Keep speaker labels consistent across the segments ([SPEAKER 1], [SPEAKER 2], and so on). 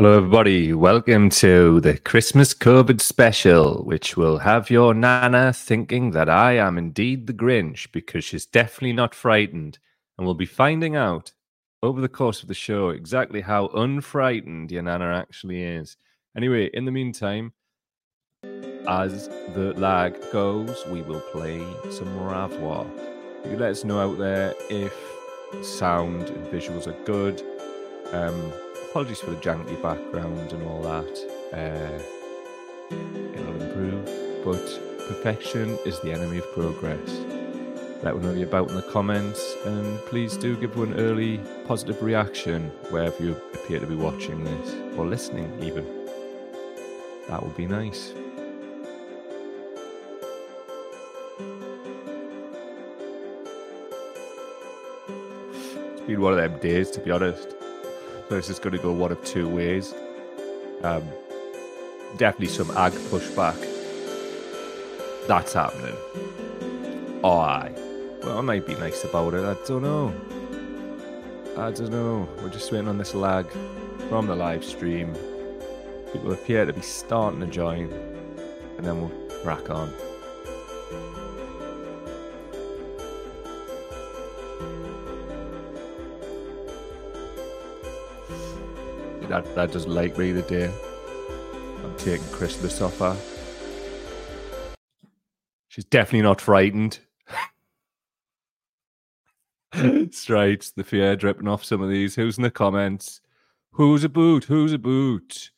[SPEAKER 1] Hello, everybody. Welcome to the Christmas COVID special, which will have your Nana thinking that I am indeed the Grinch because she's definitely not frightened. And we'll be finding out over the course of the show exactly how unfrightened your Nana actually is. Anyway, in the meantime, as the lag goes, we will play some Ravoir. You let us know out there if sound and visuals are good. Um, apologies for the janky background and all that. Uh, it'll improve, but perfection is the enemy of progress. Let me know you about in the comments, and please do give one early positive reaction wherever you appear to be watching this or listening, even. That would be nice. It's been one of them days, to be honest. This is going to go one of two ways. Um, definitely some ag pushback. That's happening. Oh, aye. Well, I might be nice about it. I don't know. I don't know. We're just waiting on this lag from the live stream. People appear to be starting to join, and then we'll crack on. That that does like me the day. I'm taking Christmas off her. She's definitely not frightened. Stripes, the fear dripping off some of these. Who's in the comments? Who's a boot? Who's a boot?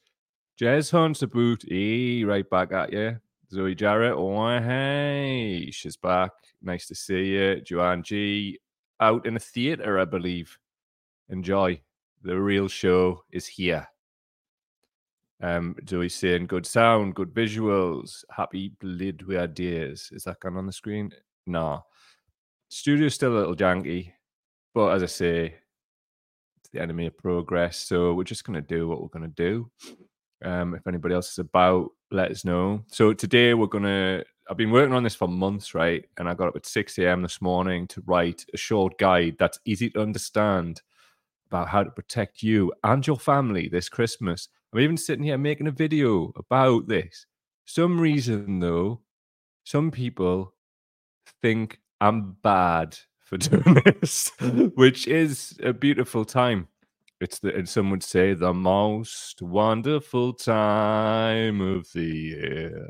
[SPEAKER 1] Jez Hunt's a boot. E right back at you. Zoe Jarrett. Oh, hey. She's back. Nice to see you. Joanne G. Out in a theatre, I believe. Enjoy. The real show is here. Um, Joey saying good sound, good visuals, happy blid with ideas. Is that gone on the screen? No. Studio's still a little janky, but as I say, it's the enemy of progress. So we're just going to do what we're going to do. Um, if anybody else is about, let us know. So today we're going to, I've been working on this for months, right? And I got up at 6 a.m. this morning to write a short guide that's easy to understand about how to protect you and your family this Christmas. I'm even sitting here making a video about this. Some reason, though, some people think I'm bad for doing this, which is a beautiful time. It's the, and some would say the most wonderful time of the year.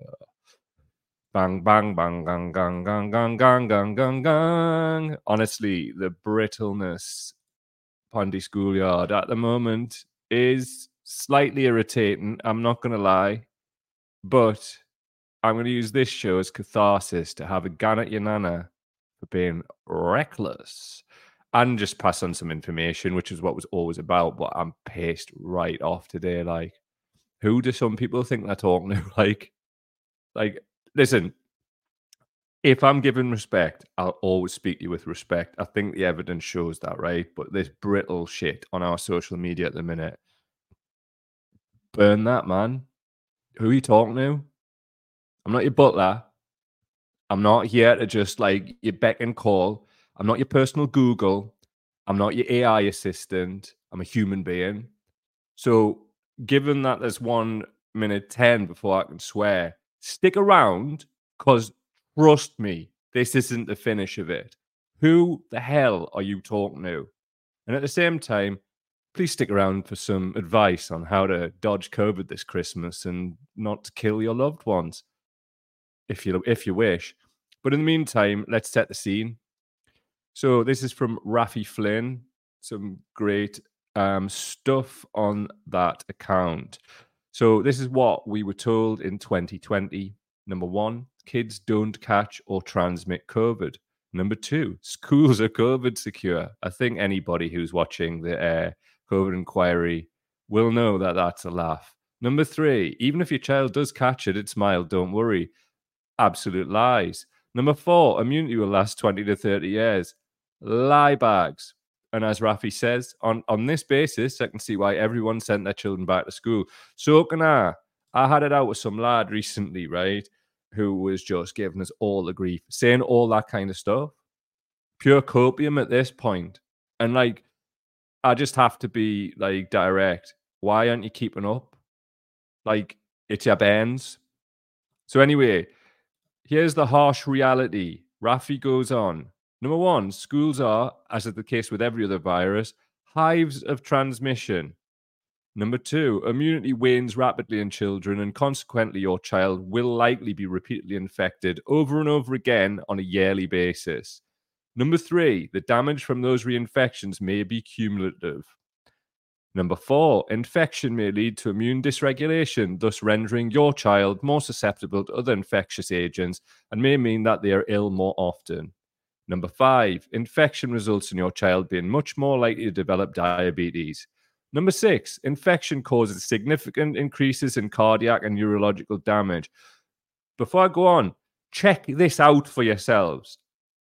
[SPEAKER 1] Bang, bang, bang, gang, gang, gang, gang, gang, gang, gang, gang. Honestly, the brittleness Pondy Schoolyard at the moment is slightly irritating. I'm not going to lie. But I'm going to use this show as catharsis to have a gun at your nana for being reckless and just pass on some information, which is what was always about. But I'm pissed right off today. Like, who do some people think they're talking to? Like, like, listen, if I'm given respect, I'll always speak to you with respect. I think the evidence shows that, right? But this brittle shit on our social media at the minute, burn that, man. Who are you talking to? I'm not your butler. I'm not here to just like your beck and call. I'm not your personal Google. I'm not your AI assistant. I'm a human being. So, given that there's one minute 10 before I can swear, stick around because Trust me, this isn't the finish of it. Who the hell are you talking to? And at the same time, please stick around for some advice on how to dodge COVID this Christmas and not kill your loved ones, if you if you wish. But in the meantime, let's set the scene. So this is from Rafi Flynn. Some great um, stuff on that account. So this is what we were told in 2020. Number one, kids don't catch or transmit COVID. Number two, schools are COVID secure. I think anybody who's watching the uh, COVID inquiry will know that that's a laugh. Number three, even if your child does catch it, it's mild, don't worry. Absolute lies. Number four, immunity will last 20 to 30 years. Lie bags. And as Rafi says, on, on this basis, I can see why everyone sent their children back to school. So can I. I had it out with some lad recently, right? Who was just giving us all the grief, saying all that kind of stuff. Pure copium at this point. And like, I just have to be like direct. Why aren't you keeping up? Like, it's your bands. So, anyway, here's the harsh reality. Rafi goes on. Number one, schools are, as is the case with every other virus, hives of transmission. Number two, immunity wanes rapidly in children, and consequently, your child will likely be repeatedly infected over and over again on a yearly basis. Number three, the damage from those reinfections may be cumulative. Number four, infection may lead to immune dysregulation, thus rendering your child more susceptible to other infectious agents and may mean that they are ill more often. Number five, infection results in your child being much more likely to develop diabetes. Number six, infection causes significant increases in cardiac and neurological damage. Before I go on, check this out for yourselves.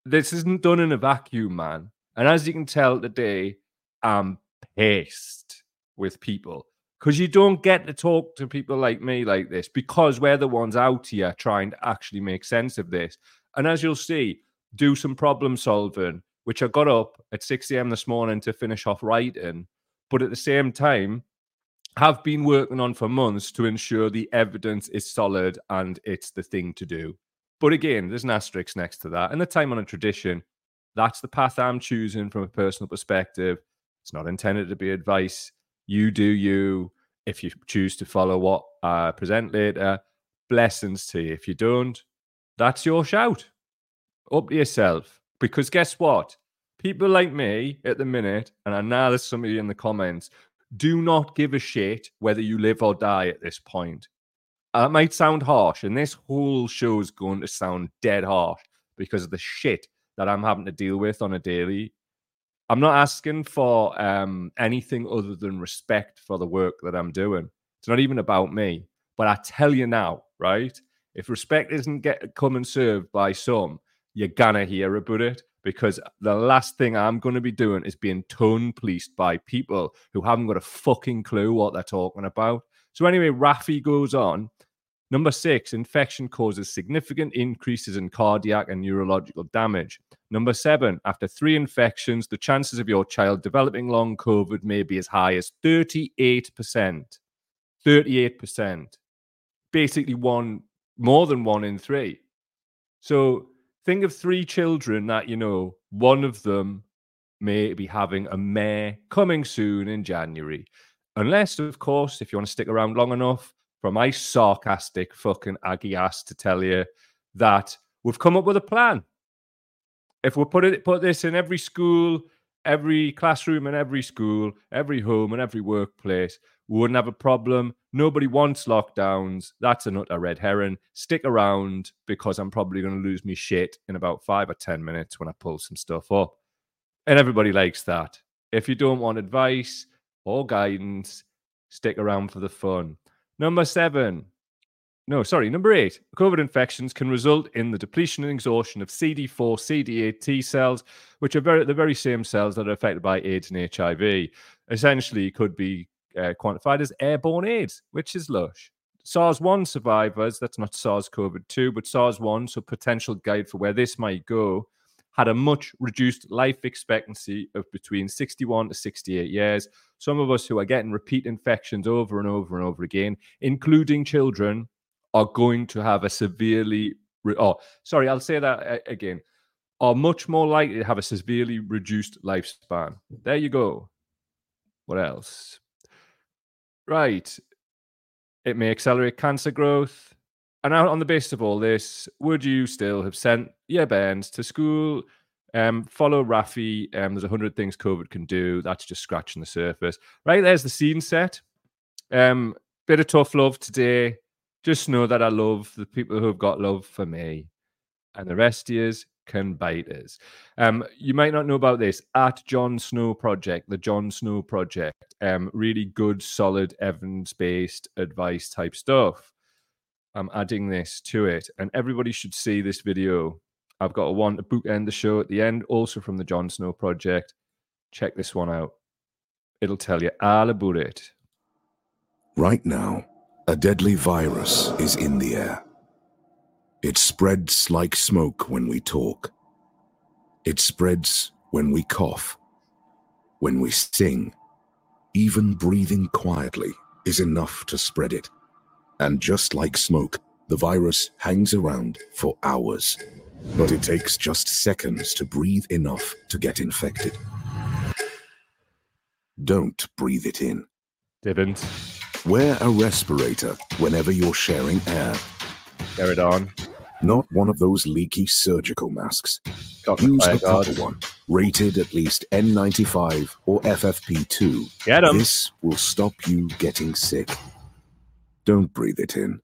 [SPEAKER 1] This isn't done in a vacuum, man. And as you can tell today, I'm pissed with people because you don't get to talk to people like me like this because we're the ones out here trying to actually make sense of this. And as you'll see, do some problem solving, which I got up at 6 a.m. this morning to finish off writing but at the same time, have been working on for months to ensure the evidence is solid and it's the thing to do. But again, there's an asterisk next to that. And the time on a tradition, that's the path I'm choosing from a personal perspective. It's not intended to be advice. You do you. If you choose to follow what I present later, blessings to you. If you don't, that's your shout. Up to yourself. Because guess what? People like me at the minute, and I know there's some of you in the comments, do not give a shit whether you live or die at this point. That might sound harsh, and this whole show is going to sound dead harsh because of the shit that I'm having to deal with on a daily. I'm not asking for um, anything other than respect for the work that I'm doing. It's not even about me. But I tell you now, right? If respect isn't get come and served by some, you're gonna hear about it because the last thing I'm going to be doing is being tone policed by people who haven't got a fucking clue what they're talking about. So, anyway, Rafi goes on. Number six, infection causes significant increases in cardiac and neurological damage. Number seven, after three infections, the chances of your child developing long COVID may be as high as 38%. 38%. Basically, one more than one in three. So, think of three children that you know one of them may be having a mare coming soon in January. Unless, of course, if you want to stick around long enough for my sarcastic fucking Aggie ass to tell you that we've come up with a plan. If we put it put this in every school, every classroom in every school, every home and every workplace, we wouldn't have a problem. Nobody wants lockdowns. That's a utter red herring. Stick around because I'm probably going to lose me shit in about five or 10 minutes when I pull some stuff up. And everybody likes that. If you don't want advice or guidance, stick around for the fun. Number seven. No, sorry, number eight. COVID infections can result in the depletion and exhaustion of CD4, CD8 T cells, which are very, the very same cells that are affected by AIDS and HIV. Essentially, could be uh, quantified as airborne AIDS, which is lush. SARS 1 survivors, that's not SARS CoV 2, but SARS 1, so potential guide for where this might go, had a much reduced life expectancy of between 61 to 68 years. Some of us who are getting repeat infections over and over and over again, including children, are going to have a severely, re- oh, sorry, I'll say that uh, again, are much more likely to have a severely reduced lifespan. There you go. What else? Right, it may accelerate cancer growth. And out on the basis of all this, would you still have sent your bands to school? Um, follow Rafi. Um, there's a hundred things COVID can do. That's just scratching the surface. Right there's the scene set. Um, bit of tough love today. Just know that I love the people who have got love for me, and the rest is can bite us. Um, you might not know about this at John Snow Project, the John Snow Project. Um, really good, solid, evidence based advice type stuff. I'm adding this to it, and everybody should see this video. I've got a one to bookend the show at the end, also from the John Snow Project. Check this one out. It'll tell you all about it.
[SPEAKER 2] Right now, a deadly virus is in the air. It spreads like smoke when we talk. It spreads when we cough, when we sing, even breathing quietly is enough to spread it. And just like smoke, the virus hangs around for hours. But it takes just seconds to breathe enough to get infected. Don't breathe it in.
[SPEAKER 1] Didn't.
[SPEAKER 2] Wear a respirator whenever you're sharing air.
[SPEAKER 1] It on.
[SPEAKER 2] Not one of those leaky surgical masks.
[SPEAKER 1] Got the
[SPEAKER 2] Use a proper one, rated at least N95 or FFP2.
[SPEAKER 1] Get 'em.
[SPEAKER 2] This will stop you getting sick. Don't breathe it in.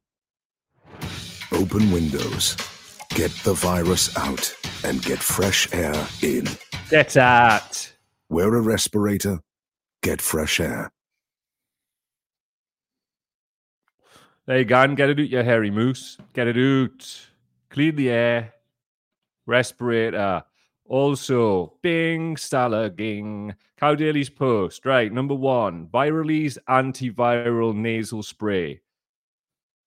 [SPEAKER 2] Open windows. Get the virus out and get fresh air in.
[SPEAKER 1] Get that.
[SPEAKER 2] Wear a respirator. Get fresh air.
[SPEAKER 1] There you go. And get it out, you hairy moose. Get it out. Clean the air. Respirator. Also, Bing Ging. Cow Daily's post. Right. Number one Viraleze antiviral nasal spray.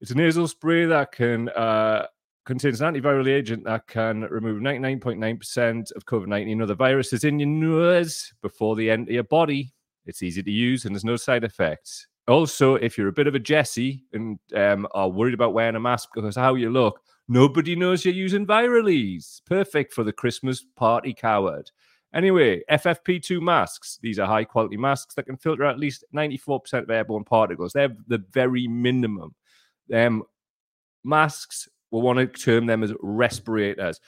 [SPEAKER 1] It's a nasal spray that can uh, contains an antiviral agent that can remove 99.9% of COVID 19 other viruses in your nose before they enter your body. It's easy to use and there's no side effects. Also, if you're a bit of a Jesse and um, are worried about wearing a mask because how you look, nobody knows you're using Viraleze. Perfect for the Christmas party coward. Anyway, FFP2 masks. These are high quality masks that can filter at least 94% of airborne particles. They're the very minimum. Um, masks, we want to term them as respirators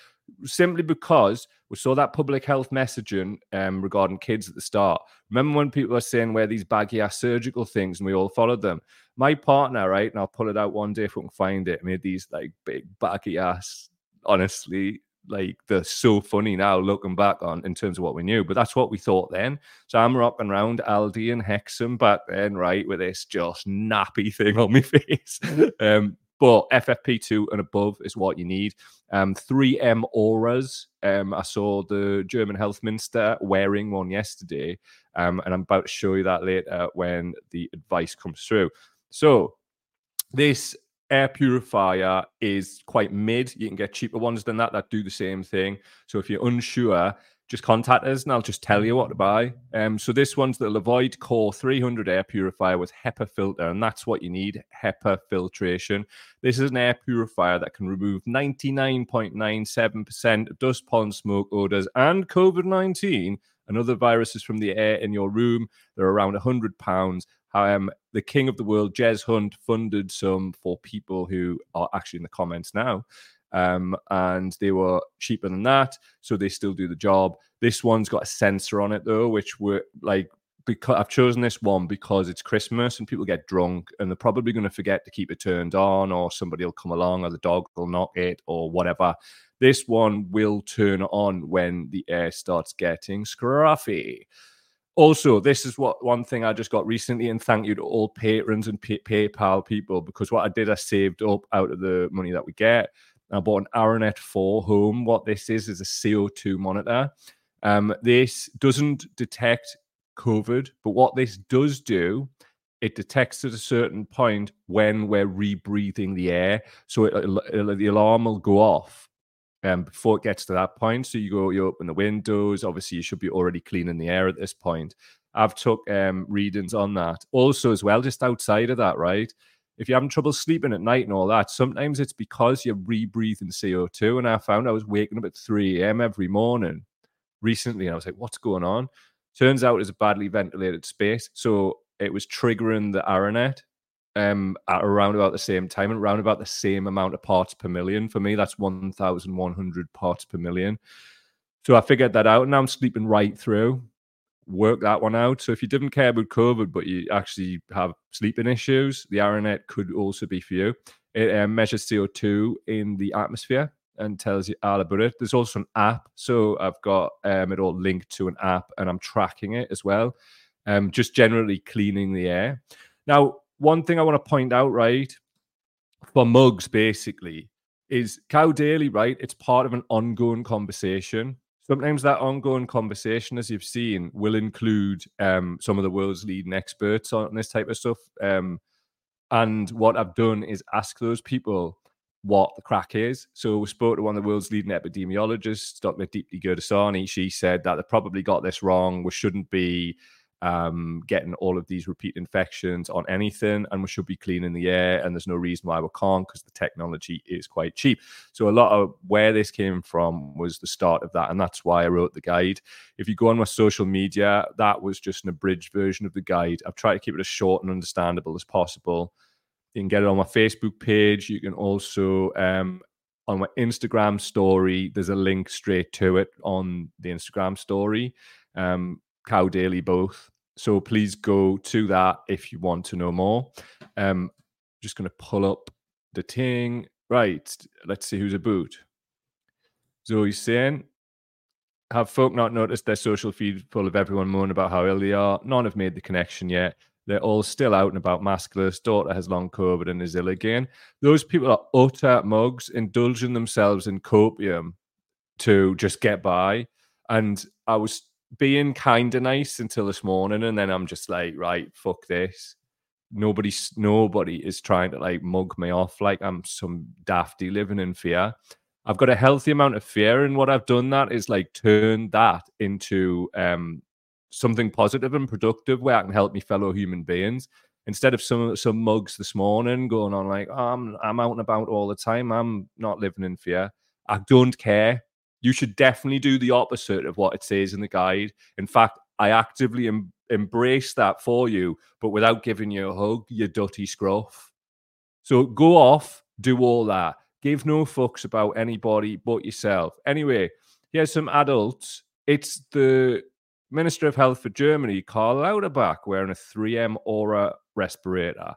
[SPEAKER 1] simply because we saw that public health messaging um, regarding kids at the start. Remember when people were saying wear these baggy ass surgical things and we all followed them? My partner, right, and I'll pull it out one day if we can find it, made these like big baggy ass, honestly, like they're so funny now looking back on in terms of what we knew, but that's what we thought then. So I'm rocking around Aldi and Hexham back then, right, with this just nappy thing on my face. um, but FFP2 and above is what you need. Um, 3M auras. Um, I saw the German health minister wearing one yesterday, um, and I'm about to show you that later when the advice comes through. So, this air purifier is quite mid. You can get cheaper ones than that that do the same thing. So, if you're unsure, just contact us and I'll just tell you what to buy. Um, so this one's the Levoit Core 300 air purifier with HEPA filter, and that's what you need HEPA filtration. This is an air purifier that can remove 99.97% of dust, pollen, smoke, odors, and COVID 19 and other viruses from the air in your room. They're around £100. Um, the king of the world, Jez Hunt, funded some for people who are actually in the comments now um, and they were cheaper than that, so they still do the job. This one's got a sensor on it though, which were like because I've chosen this one because it's Christmas and people get drunk and they're probably going to forget to keep it turned on, or somebody will come along, or the dog will knock it, or whatever. This one will turn on when the air starts getting scruffy. Also, this is what one thing I just got recently, and thank you to all patrons and pay- PayPal people because what I did, I saved up out of the money that we get. I bought an Aranet 4 home. What this is is a CO2 monitor. Um, this doesn't detect COVID, but what this does do, it detects at a certain point when we're rebreathing the air. So it, it'll- the alarm will go off um, before it gets to that point. So you go, you open the windows. Obviously, you should be already cleaning the air at this point. I've took um, readings on that. Also, as well, just outside of that, right? If you're having trouble sleeping at night and all that, sometimes it's because you're rebreathing CO2. And I found I was waking up at 3 a.m. every morning recently, and I was like, "What's going on?" Turns out it's a badly ventilated space, so it was triggering the Aranet um, at around about the same time and around about the same amount of parts per million. For me, that's 1,100 parts per million. So I figured that out, and I'm sleeping right through. Work that one out. So if you didn't care about COVID, but you actually have sleeping issues, the Aranet could also be for you. It um, measures CO2 in the atmosphere and tells you all about it. There's also an app, so I've got um, it all linked to an app, and I'm tracking it as well. Um, just generally cleaning the air. Now, one thing I want to point out, right, for mugs basically, is Cow Daily, right? It's part of an ongoing conversation. Sometimes that ongoing conversation, as you've seen, will include um, some of the world's leading experts on this type of stuff. Um, and what I've done is ask those people what the crack is. So we spoke to one of the world's leading epidemiologists, Dr. Deepti Gurdasani. She said that they probably got this wrong. We shouldn't be um, getting all of these repeat infections on anything, and we should be clean in the air. And there's no reason why we can't because the technology is quite cheap. So a lot of where this came from was the start of that, and that's why I wrote the guide. If you go on my social media, that was just an abridged version of the guide. I've tried to keep it as short and understandable as possible. You can get it on my Facebook page. You can also um, on my Instagram story. There's a link straight to it on the Instagram story. Um, Cow Daily both. So please go to that if you want to know more. Um, just going to pull up the thing. Right, let's see who's a boot. Zoe's saying, have folk not noticed their social feed full of everyone moaning about how ill they are? None have made the connection yet. They're all still out and about maskless. Daughter has long COVID and is ill again. Those people are utter mugs, indulging themselves in copium to just get by. And I was being kind of nice until this morning, and then I'm just like, right, fuck this. Nobody, nobody is trying to like mug me off like I'm some dafty living in fear. I've got a healthy amount of fear, and what I've done that is like turn that into um something positive and productive where I can help me fellow human beings. Instead of some some mugs this morning going on like, oh, I'm I'm out and about all the time. I'm not living in fear. I don't care you should definitely do the opposite of what it says in the guide. In fact, I actively em- embrace that for you, but without giving you a hug, you dirty scruff. So go off, do all that. Give no fucks about anybody but yourself. Anyway, here's some adults. It's the Minister of Health for Germany, Karl Lauterbach, wearing a 3M Aura respirator.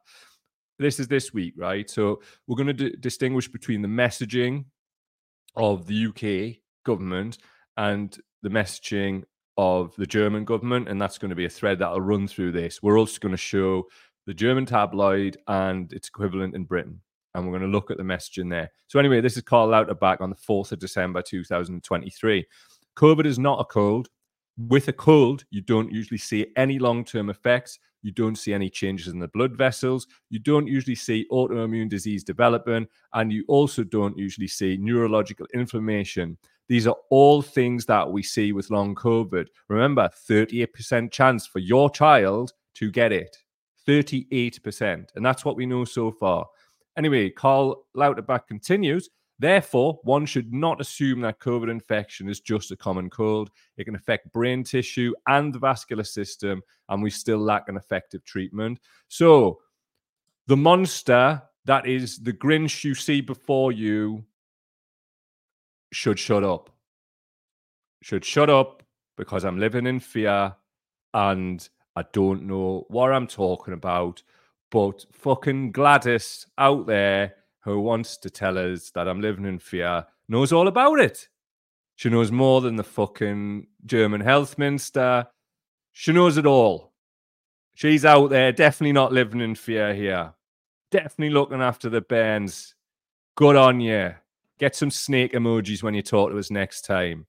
[SPEAKER 1] This is this week, right? So we're going to d- distinguish between the messaging of the UK government and the messaging of the German government. And that's going to be a thread that'll run through this. We're also going to show the German tabloid and its equivalent in Britain. And we're going to look at the messaging there. So, anyway, this is Karl Lauterbach on the 4th of December 2023. COVID is not a cold. With a cold, you don't usually see any long term effects. You don't see any changes in the blood vessels. You don't usually see autoimmune disease developing. And you also don't usually see neurological inflammation. These are all things that we see with long COVID. Remember, 38% chance for your child to get it. 38%. And that's what we know so far. Anyway, Karl Lauterbach continues. Therefore, one should not assume that COVID infection is just a common cold. It can affect brain tissue and the vascular system, and we still lack an effective treatment. So, the monster that is the Grinch you see before you should shut up. Should shut up because I'm living in fear and I don't know what I'm talking about. But fucking Gladys out there who wants to tell us that I'm living in fear knows all about it. She knows more than the fucking German health minister. She knows it all. She's out there, definitely not living in fear here. Definitely looking after the bands. Good on you. Get some snake emojis when you talk to us next time.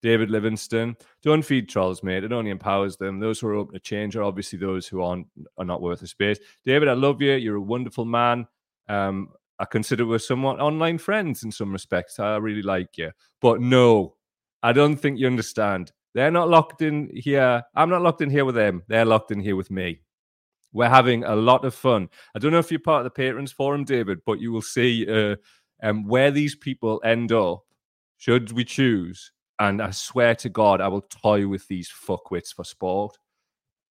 [SPEAKER 1] David Livingston, don't feed trolls, mate. It only empowers them. Those who are open to change are obviously those who aren't are not worth the space. David, I love you. You're a wonderful man. Um, I consider we're somewhat online friends in some respects. I really like you. But no, I don't think you understand. They're not locked in here. I'm not locked in here with them. They're locked in here with me. We're having a lot of fun. I don't know if you're part of the patrons forum, David, but you will see uh, um, where these people end up, should we choose, and I swear to God, I will toy with these fuckwits for sport.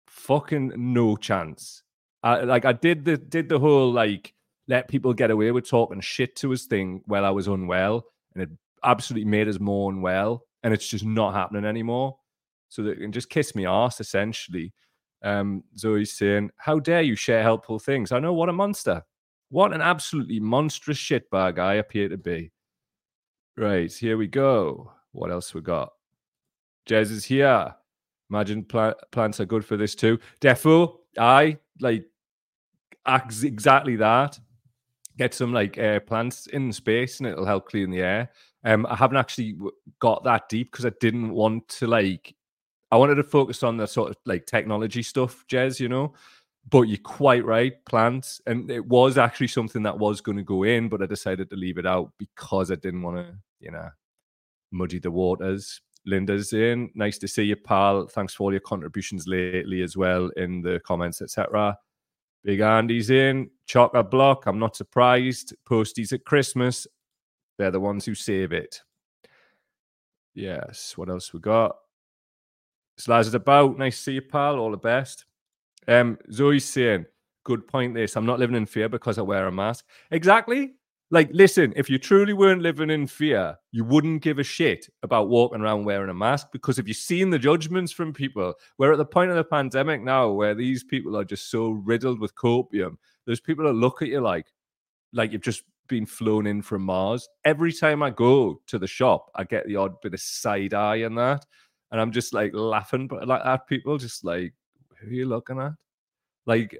[SPEAKER 1] Fucking no chance. I, like I did the did the whole like let people get away with talking shit to us thing while I was unwell, and it absolutely made us more unwell, and it's just not happening anymore. So they can just kiss me ass essentially. Um, Zoe's saying, "How dare you share helpful things? I know what a monster." What an absolutely monstrous shitbag I appear to be. Right, here we go. What else we got? Jez is here. Imagine pl- plants are good for this too. Defo, I like exactly that. Get some like air plants in space and it'll help clean the air. Um, I haven't actually got that deep because I didn't want to like. I wanted to focus on the sort of like technology stuff, Jez. You know, but you're quite right, plants. And it was actually something that was going to go in, but I decided to leave it out because I didn't want to, you know, muddy the waters. Linda's in. Nice to see you, pal. Thanks for all your contributions lately as well in the comments, etc. Big Andy's in. Chocolate block. I'm not surprised. Posties at Christmas. They're the ones who save it. Yes. What else we got? Slaz about. Nice to see you, pal. All the best. Um, Zoe's saying, good point. This. I'm not living in fear because I wear a mask. Exactly. Like, listen, if you truly weren't living in fear, you wouldn't give a shit about walking around wearing a mask because if you've seen the judgments from people, we're at the point of the pandemic now where these people are just so riddled with copium. There's people that look at you like, like you've just been flown in from Mars. Every time I go to the shop, I get the odd bit of side eye and that. And I'm just like laughing but like at people, just like, who are you looking at? Like,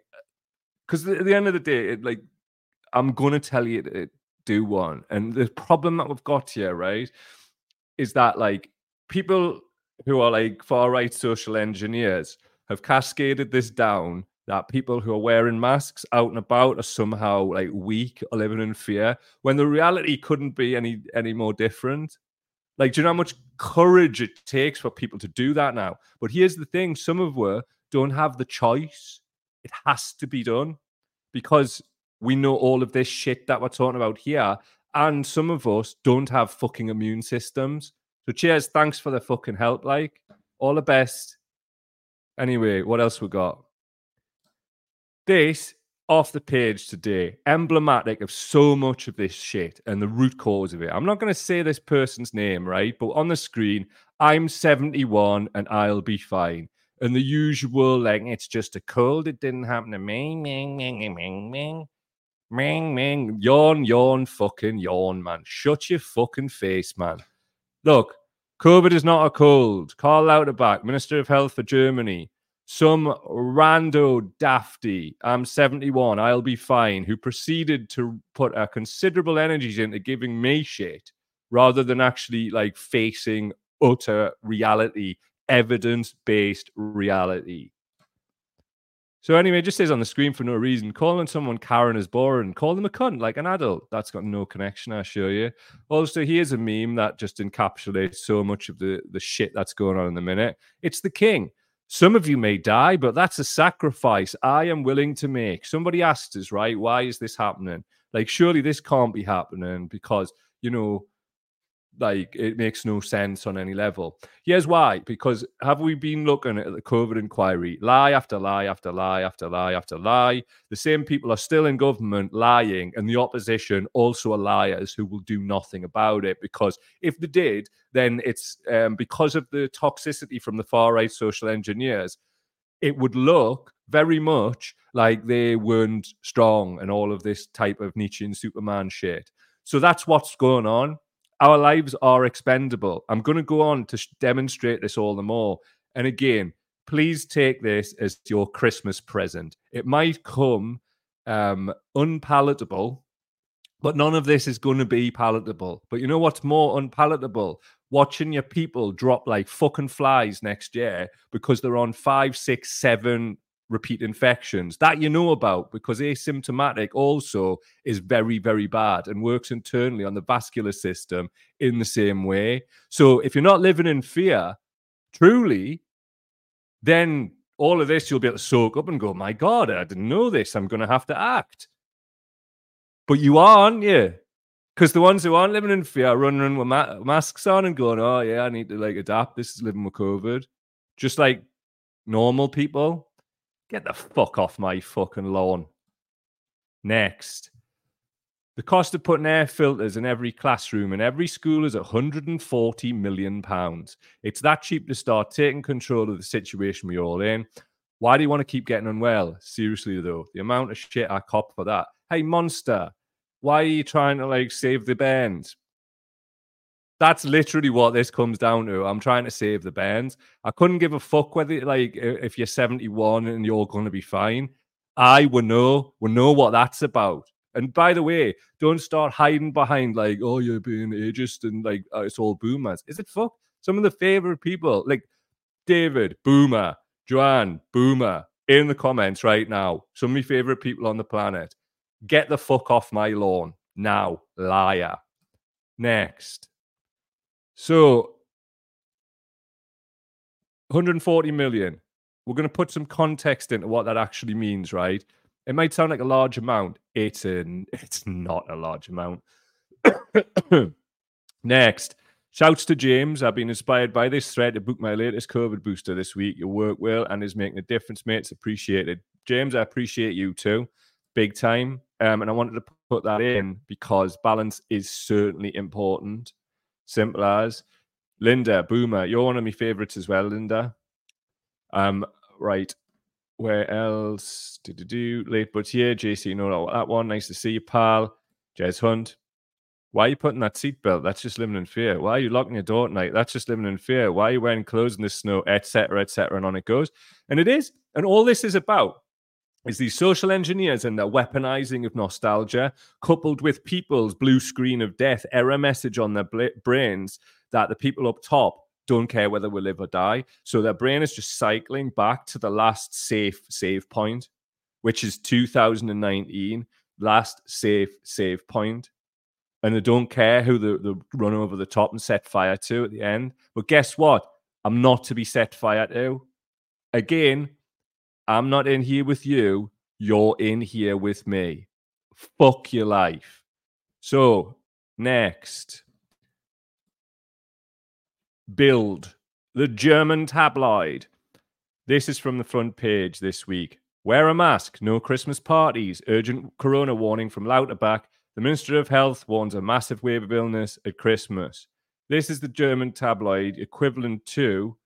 [SPEAKER 1] because at the end of the day, it, like I'm to tell you to do one. And the problem that we've got here, right, is that like people who are like far right social engineers have cascaded this down that people who are wearing masks out and about are somehow like weak or living in fear when the reality couldn't be any any more different. Like, do you know how much courage it takes for people to do that now? But here's the thing: some of us don't have the choice. It has to be done because we know all of this shit that we're talking about here. And some of us don't have fucking immune systems. So cheers. Thanks for the fucking help. Like, all the best. Anyway, what else we got? This off the page today, emblematic of so much of this shit and the root cause of it. I'm not going to say this person's name, right? But on the screen, I'm 71 and I'll be fine. And the usual, like, it's just a cold. It didn't happen to me. Ming, ming, ming, ming, ming. Ming, ming. Yawn, yawn, fucking yawn, man. Shut your fucking face, man. Look, COVID is not a cold. Karl Lauterbach, Minister of Health for Germany, some rando dafty, I'm 71, I'll be fine, who proceeded to put a considerable energies into giving me shit rather than actually like facing utter reality, evidence based reality. So anyway, it just says on the screen for no reason. Calling someone Karen is boring. Call them a cunt like an adult. That's got no connection, I assure you. Also, here's a meme that just encapsulates so much of the, the shit that's going on in the minute. It's the king. Some of you may die, but that's a sacrifice I am willing to make. Somebody asked us, right, why is this happening? Like, surely this can't be happening because, you know, like it makes no sense on any level. Here's why: because have we been looking at the COVID inquiry, lie after lie after lie after lie after lie? The same people are still in government lying, and the opposition also are liars who will do nothing about it. Because if they did, then it's um, because of the toxicity from the far right social engineers. It would look very much like they weren't strong and all of this type of Nietzschean Superman shit. So that's what's going on our lives are expendable. I'm going to go on to sh- demonstrate this all the more. And again, please take this as your Christmas present. It might come um, unpalatable, but none of this is going to be palatable. But you know what's more unpalatable? Watching your people drop like fucking flies next year because they're on five, six, seven repeat infections that you know about because asymptomatic also is very very bad and works internally on the vascular system in the same way. So if you're not living in fear truly then all of this you'll be able to soak up and go my god i didn't know this. I'm going to have to act. But you aren't you? Because the ones who aren't living in fear are running with ma- masks on and going oh yeah i need to like adapt. This is living with covid. Just like normal people Get the fuck off my fucking lawn. Next. The cost of putting air filters in every classroom in every school is 140 million pounds. It's that cheap to start taking control of the situation we're all in. Why do you want to keep getting unwell? Seriously though, the amount of shit I cop for that. Hey, monster, why are you trying to like save the band? That's literally what this comes down to. I'm trying to save the bands. I couldn't give a fuck whether like if you're 71 and you're going to be fine. I will know, will know what that's about. And by the way, don't start hiding behind like, oh, you're being ageist and like oh, it's all boomers. Is it fuck? Some of the favorite people, like David, boomer, Joanne, boomer, in the comments right now. Some of my favorite people on the planet. Get the fuck off my lawn now, liar. Next. So 140 million. We're going to put some context into what that actually means, right? It might sound like a large amount. It's an it's not a large amount. Next, shouts to James. I've been inspired by this thread to book my latest COVID booster this week. Your work well and is making a difference, mate. It's appreciated. James, I appreciate you too, big time. Um, and I wanted to put that in because balance is certainly important. Simple as Linda Boomer. You're one of my favorites as well, Linda. Um, right. Where else? Did you do late but here, JC. you know that one. Nice to see you, pal. Jez Hunt. Why are you putting that seatbelt? That's just living in fear. Why are you locking your door at night? That's just living in fear. Why are you wearing clothes in the snow, etc., etc., and on it goes. And it is. And all this is about is these social engineers and their weaponizing of nostalgia, coupled with people's blue screen of death error message on their brains that the people up top don't care whether we live or die. So their brain is just cycling back to the last safe save point, which is 2019, last safe save point. And they don't care who they, they run over the top and set fire to at the end. But guess what? I'm not to be set fire to. Again, I'm not in here with you. You're in here with me. Fuck your life. So, next. Bild the German tabloid. This is from the front page this week. Wear a mask, no Christmas parties, urgent corona warning from Lauterbach. The Minister of Health warns a massive wave of illness at Christmas. This is the German tabloid equivalent to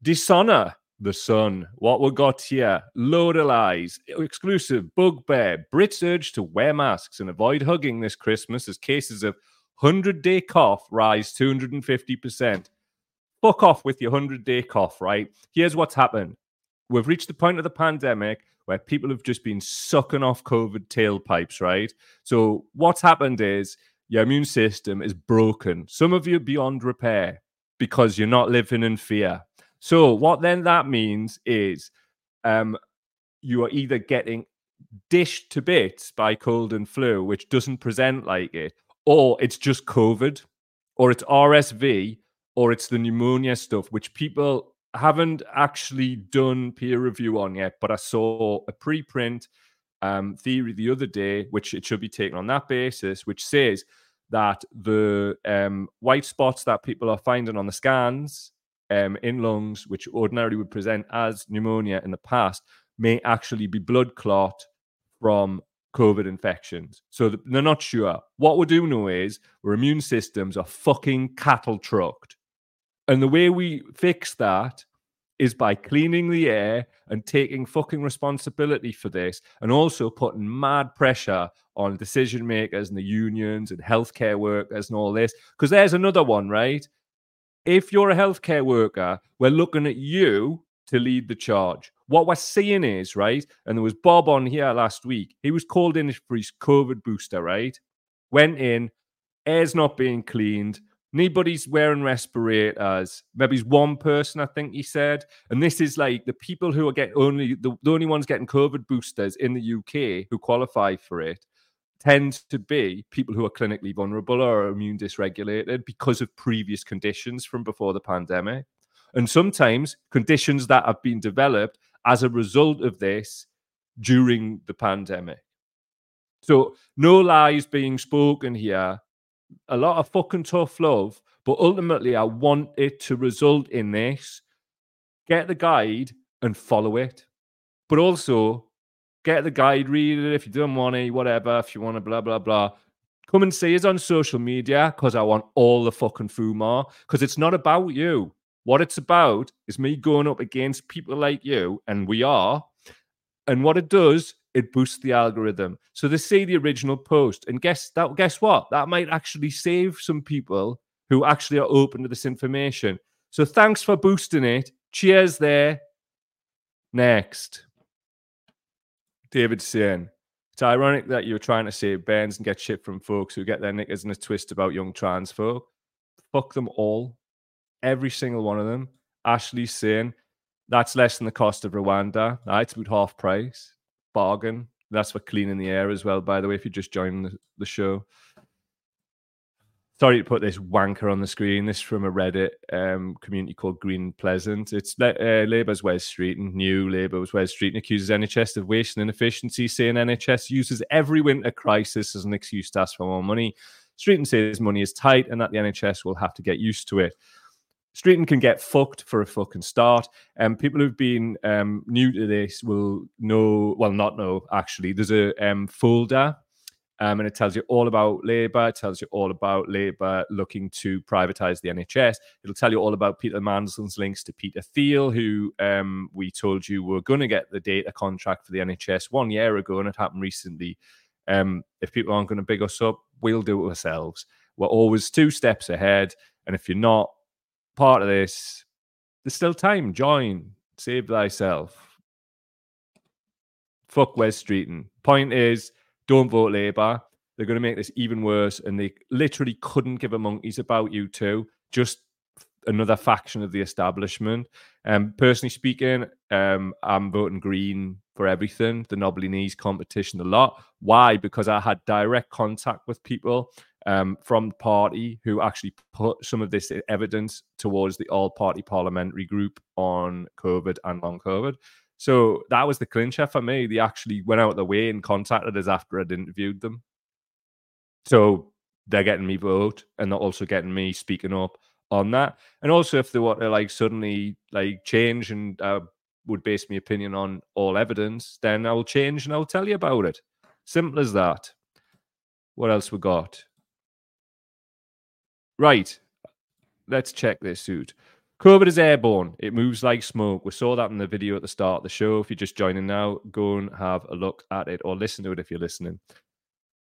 [SPEAKER 1] Dishonor, the Sun. What we got here? Load of lies. Exclusive bugbear. Brits urge to wear masks and avoid hugging this Christmas as cases of 100 day cough rise 250%. Fuck off with your 100 day cough, right? Here's what's happened. We've reached the point of the pandemic where people have just been sucking off COVID tailpipes, right? So what's happened is your immune system is broken. Some of you beyond repair because you're not living in fear. So what then that means is um, you are either getting dished to bits by cold and flu, which doesn't present like it, or it's just COVID, or it's RSV, or it's the pneumonia stuff, which people haven't actually done peer review on yet. But I saw a preprint um, theory the other day, which it should be taken on that basis, which says that the um, white spots that people are finding on the scans um, in lungs, which ordinarily would present as pneumonia in the past, may actually be blood clot from COVID infections. So they're not sure. What we do know is our immune systems are fucking cattle trucked. And the way we fix that is by cleaning the air and taking fucking responsibility for this and also putting mad pressure on decision makers and the unions and healthcare workers and all this. Because there's another one, right? If you're a healthcare worker, we're looking at you to lead the charge. What we're seeing is, right, and there was Bob on here last week. He was called in for his COVID booster, right? Went in, air's not being cleaned. Nobody's wearing respirators. Maybe it's one person, I think he said. And this is like the people who are getting only the, the only ones getting COVID boosters in the UK who qualify for it tend to be people who are clinically vulnerable or immune dysregulated because of previous conditions from before the pandemic. And sometimes conditions that have been developed as a result of this during the pandemic. So, no lies being spoken here. A lot of fucking tough love, but ultimately, I want it to result in this. Get the guide and follow it. But also, get the guide, read it if you don't want it, whatever, if you want to blah, blah, blah. Come and see us on social media because I want all the fucking FUMA because it's not about you. What it's about is me going up against people like you, and we are. And what it does, it boosts the algorithm. So they see the original post, and guess that. Guess what? That might actually save some people who actually are open to this information. So thanks for boosting it. Cheers there. Next. David saying, it's ironic that you're trying to save bands and get shit from folks who get their knickers in a twist about young trans folk. Fuck them all. Every single one of them. Ashley's saying, that's less than the cost of Rwanda. It's about half price. Bargain. That's for cleaning the air as well, by the way, if you're just joining the, the show. Sorry to put this wanker on the screen. This from a Reddit um, community called Green Pleasant. It's uh, Labour's Wes Streeting, new Labour's Wes Streeting accuses NHS of waste and inefficiency, saying NHS uses every winter crisis as an excuse to ask for more money. Streeting says money is tight and that the NHS will have to get used to it. Streeting can get fucked for a fucking start. And um, people who've been um, new to this will know, well, not know actually. There's a um, folder um, and it tells you all about Labour, it tells you all about Labour looking to privatise the NHS. It'll tell you all about Peter Mandelson's links to Peter Thiel, who um, we told you were going to get the data contract for the NHS one year ago, and it happened recently. Um, if people aren't going to big us up, we'll do it ourselves. We're always two steps ahead. And if you're not part of this, there's still time. Join, save thyself. Fuck Wes Streeting. Point is, don't vote Labour. They're going to make this even worse, and they literally couldn't give a monkeys about you two. Just another faction of the establishment. Um, personally speaking, um, I'm voting Green for everything. The knobbly knees competition a lot. Why? Because I had direct contact with people um, from the party who actually put some of this evidence towards the all party parliamentary group on COVID and long COVID. So that was the clincher for me. They actually went out of the way and contacted us after I'd interviewed them. So they're getting me vote and they're also getting me speaking up on that. And also if they want to like suddenly like change and uh, would base my opinion on all evidence, then I'll change and I'll tell you about it. Simple as that. What else we got? Right. Let's check this suit. COVID is airborne. It moves like smoke. We saw that in the video at the start of the show. If you're just joining now, go and have a look at it or listen to it if you're listening.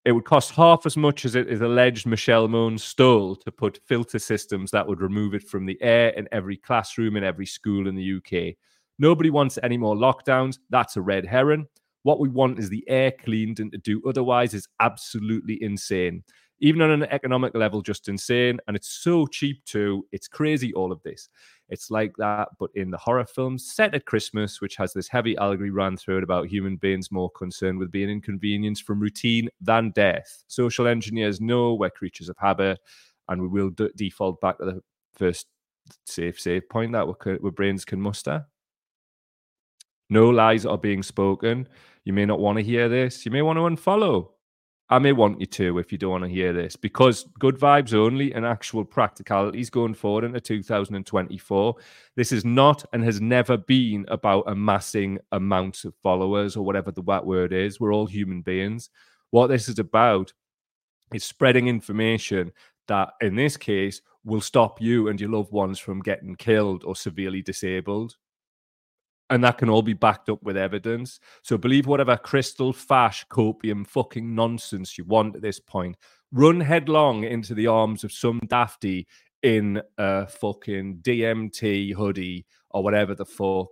[SPEAKER 1] It would cost half as much as it is alleged Michelle Mone stole to put filter systems that would remove it from the air in every classroom in every school in the UK. Nobody wants any more lockdowns. That's a red herring. What we want is the air cleaned, and to do otherwise is absolutely insane even on an economic level, just insane. And it's so cheap too. It's crazy, all of this. It's like that, but in the horror film set at Christmas, which has this heavy allegory run through it about human beings more concerned with being inconvenienced from routine than death. Social engineers know we're creatures of habit, and we will d- default back to the first safe safe point that our, our brains can muster. No lies are being spoken. You may not want to hear this. You may want to unfollow. I may want you to if you don't want to hear this because good vibes only and actual practicalities going forward into 2024. This is not and has never been about amassing amounts of followers or whatever the that word is. We're all human beings. What this is about is spreading information that, in this case, will stop you and your loved ones from getting killed or severely disabled and that can all be backed up with evidence. So believe whatever crystal fash copium fucking nonsense you want at this point. Run headlong into the arms of some dafty in a fucking DMT hoodie or whatever the fuck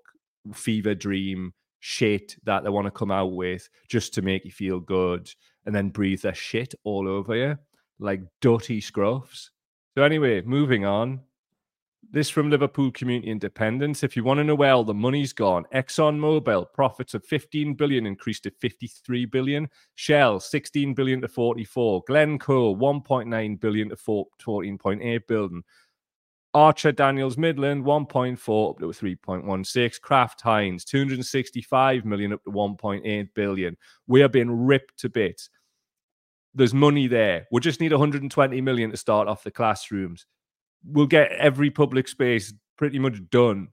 [SPEAKER 1] fever dream shit that they want to come out with just to make you feel good and then breathe their shit all over you like dirty scruffs. So anyway, moving on. This from Liverpool Community Independents. If you want to know where all the money's gone, ExxonMobil profits of 15 billion increased to 53 billion. Shell 16 billion to 44. Glencore 1.9 billion to 14.8 billion. Archer Daniels Midland 1.4 up to 3.16. Kraft Heinz 265 million up to 1.8 billion. We are being ripped to bits. There's money there. We just need 120 million to start off the classrooms we'll get every public space pretty much done,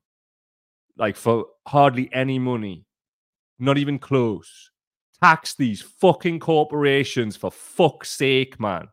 [SPEAKER 1] like for hardly any money, not even close. Tax these fucking corporations for fuck's sake, man.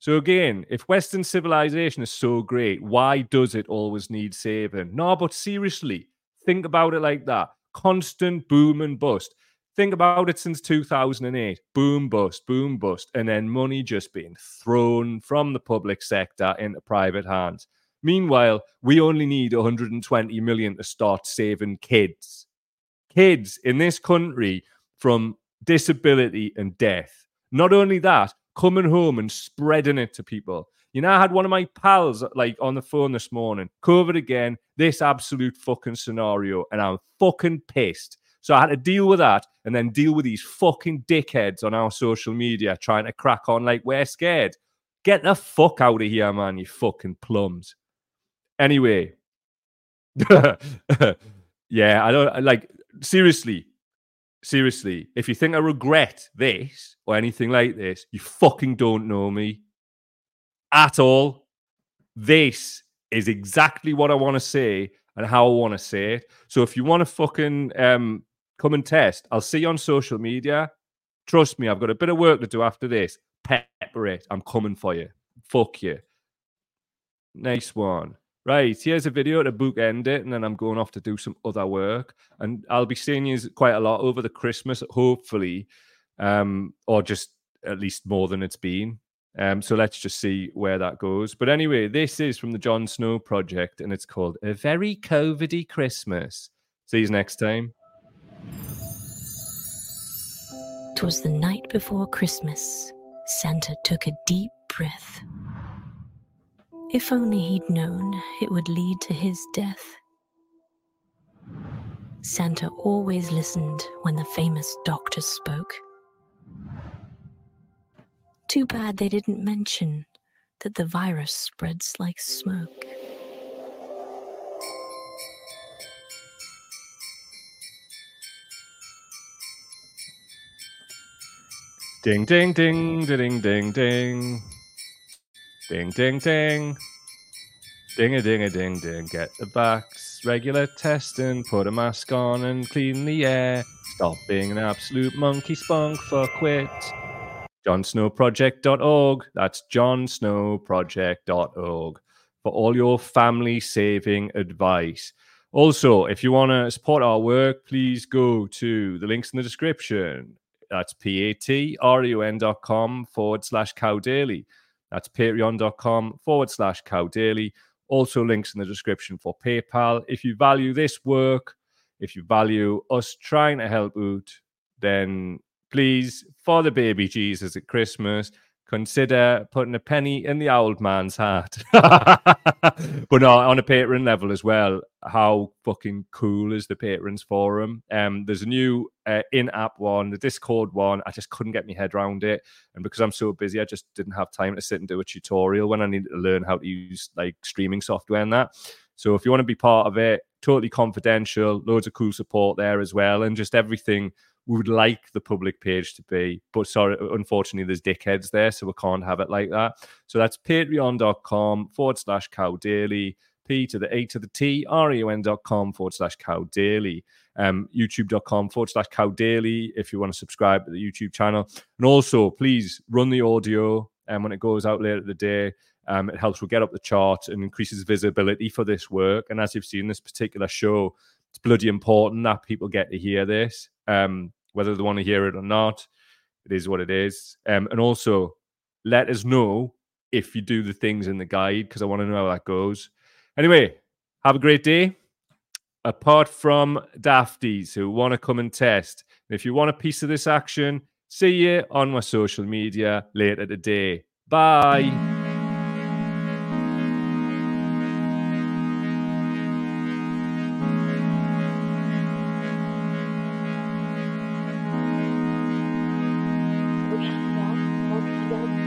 [SPEAKER 1] So again, if Western civilization is so great, why does it always need saving? No, but seriously, think about it like that. Constant boom and bust. Think about it since 2008 boom, bust, boom, bust, and then money just being thrown from the public sector into private hands. Meanwhile, we only need 120 million to start saving kids. Kids in this country from disability and death. Not only that, coming home and spreading it to people. You know, I had one of my pals like on the phone this morning, COVID again, this absolute fucking scenario, and I'm fucking pissed so I had to deal with that and then deal with these fucking dickheads on our social media trying to crack on like we're scared. Get the fuck out of here, man, you fucking plums. Anyway, yeah, I don't like seriously. Seriously, if you think I regret this or anything like this, you fucking don't know me at all. This is exactly what I want to say and how I want to say it. So if you want to fucking um, come and test, I'll see you on social media. Trust me, I've got a bit of work to do after this. Pepper it. I'm coming for you. Fuck you. Nice one. Right, here's a video to bookend it, and then I'm going off to do some other work. And I'll be seeing you quite a lot over the Christmas, hopefully, um, or just at least more than it's been. Um, so let's just see where that goes. But anyway, this is from the John Snow project, and it's called A Very COVIDy Christmas. See you next time.
[SPEAKER 3] Twas the night before Christmas. Santa took a deep breath. If only he'd known it would lead to his death. Santa always listened when the famous doctors spoke. Too bad they didn't mention that the virus spreads like smoke.
[SPEAKER 1] Ding, ding, ding, ding, ding, ding. Ding, ding, ding. Ding Ding a ding a ding ding. Get the box. Regular testing. Put a mask on and clean the air. Stop being an absolute monkey spunk for quit. JohnSnowProject.org. That's JohnSnowProject.org for all your family saving advice. Also, if you want to support our work, please go to the links in the description. That's patreon.com forward slash cow daily. That's patreon.com forward slash cow daily. Also, links in the description for PayPal. If you value this work, if you value us trying to help out, then please, for the baby Jesus at Christmas, consider putting a penny in the old man's heart. but no, on a patron level as well, how fucking cool is the patrons forum? Um, there's a new uh, in-app one, the Discord one. I just couldn't get my head around it, and because I'm so busy, I just didn't have time to sit and do a tutorial when I needed to learn how to use like streaming software and that. So if you want to be part of it, totally confidential, loads of cool support there as well, and just everything we would like the public page to be, but sorry, unfortunately, there's dickheads there, so we can't have it like that. So that's patreon.com forward slash cow daily, P to the A to the T, R-E-O-N.com forward slash cow daily, um, youtube.com forward slash cow daily if you want to subscribe to the YouTube channel. And also, please run the audio and um, when it goes out later in the day. Um, it helps we get up the chart and increases visibility for this work. And as you've seen, this particular show, it's bloody important that people get to hear this. Um, whether they want to hear it or not. It is what it is. Um, and also, let us know if you do the things in the guide because I want to know how that goes. Anyway, have a great day. Apart from Dafties who want to come and test, if you want a piece of this action, see you on my social media later today. Bye.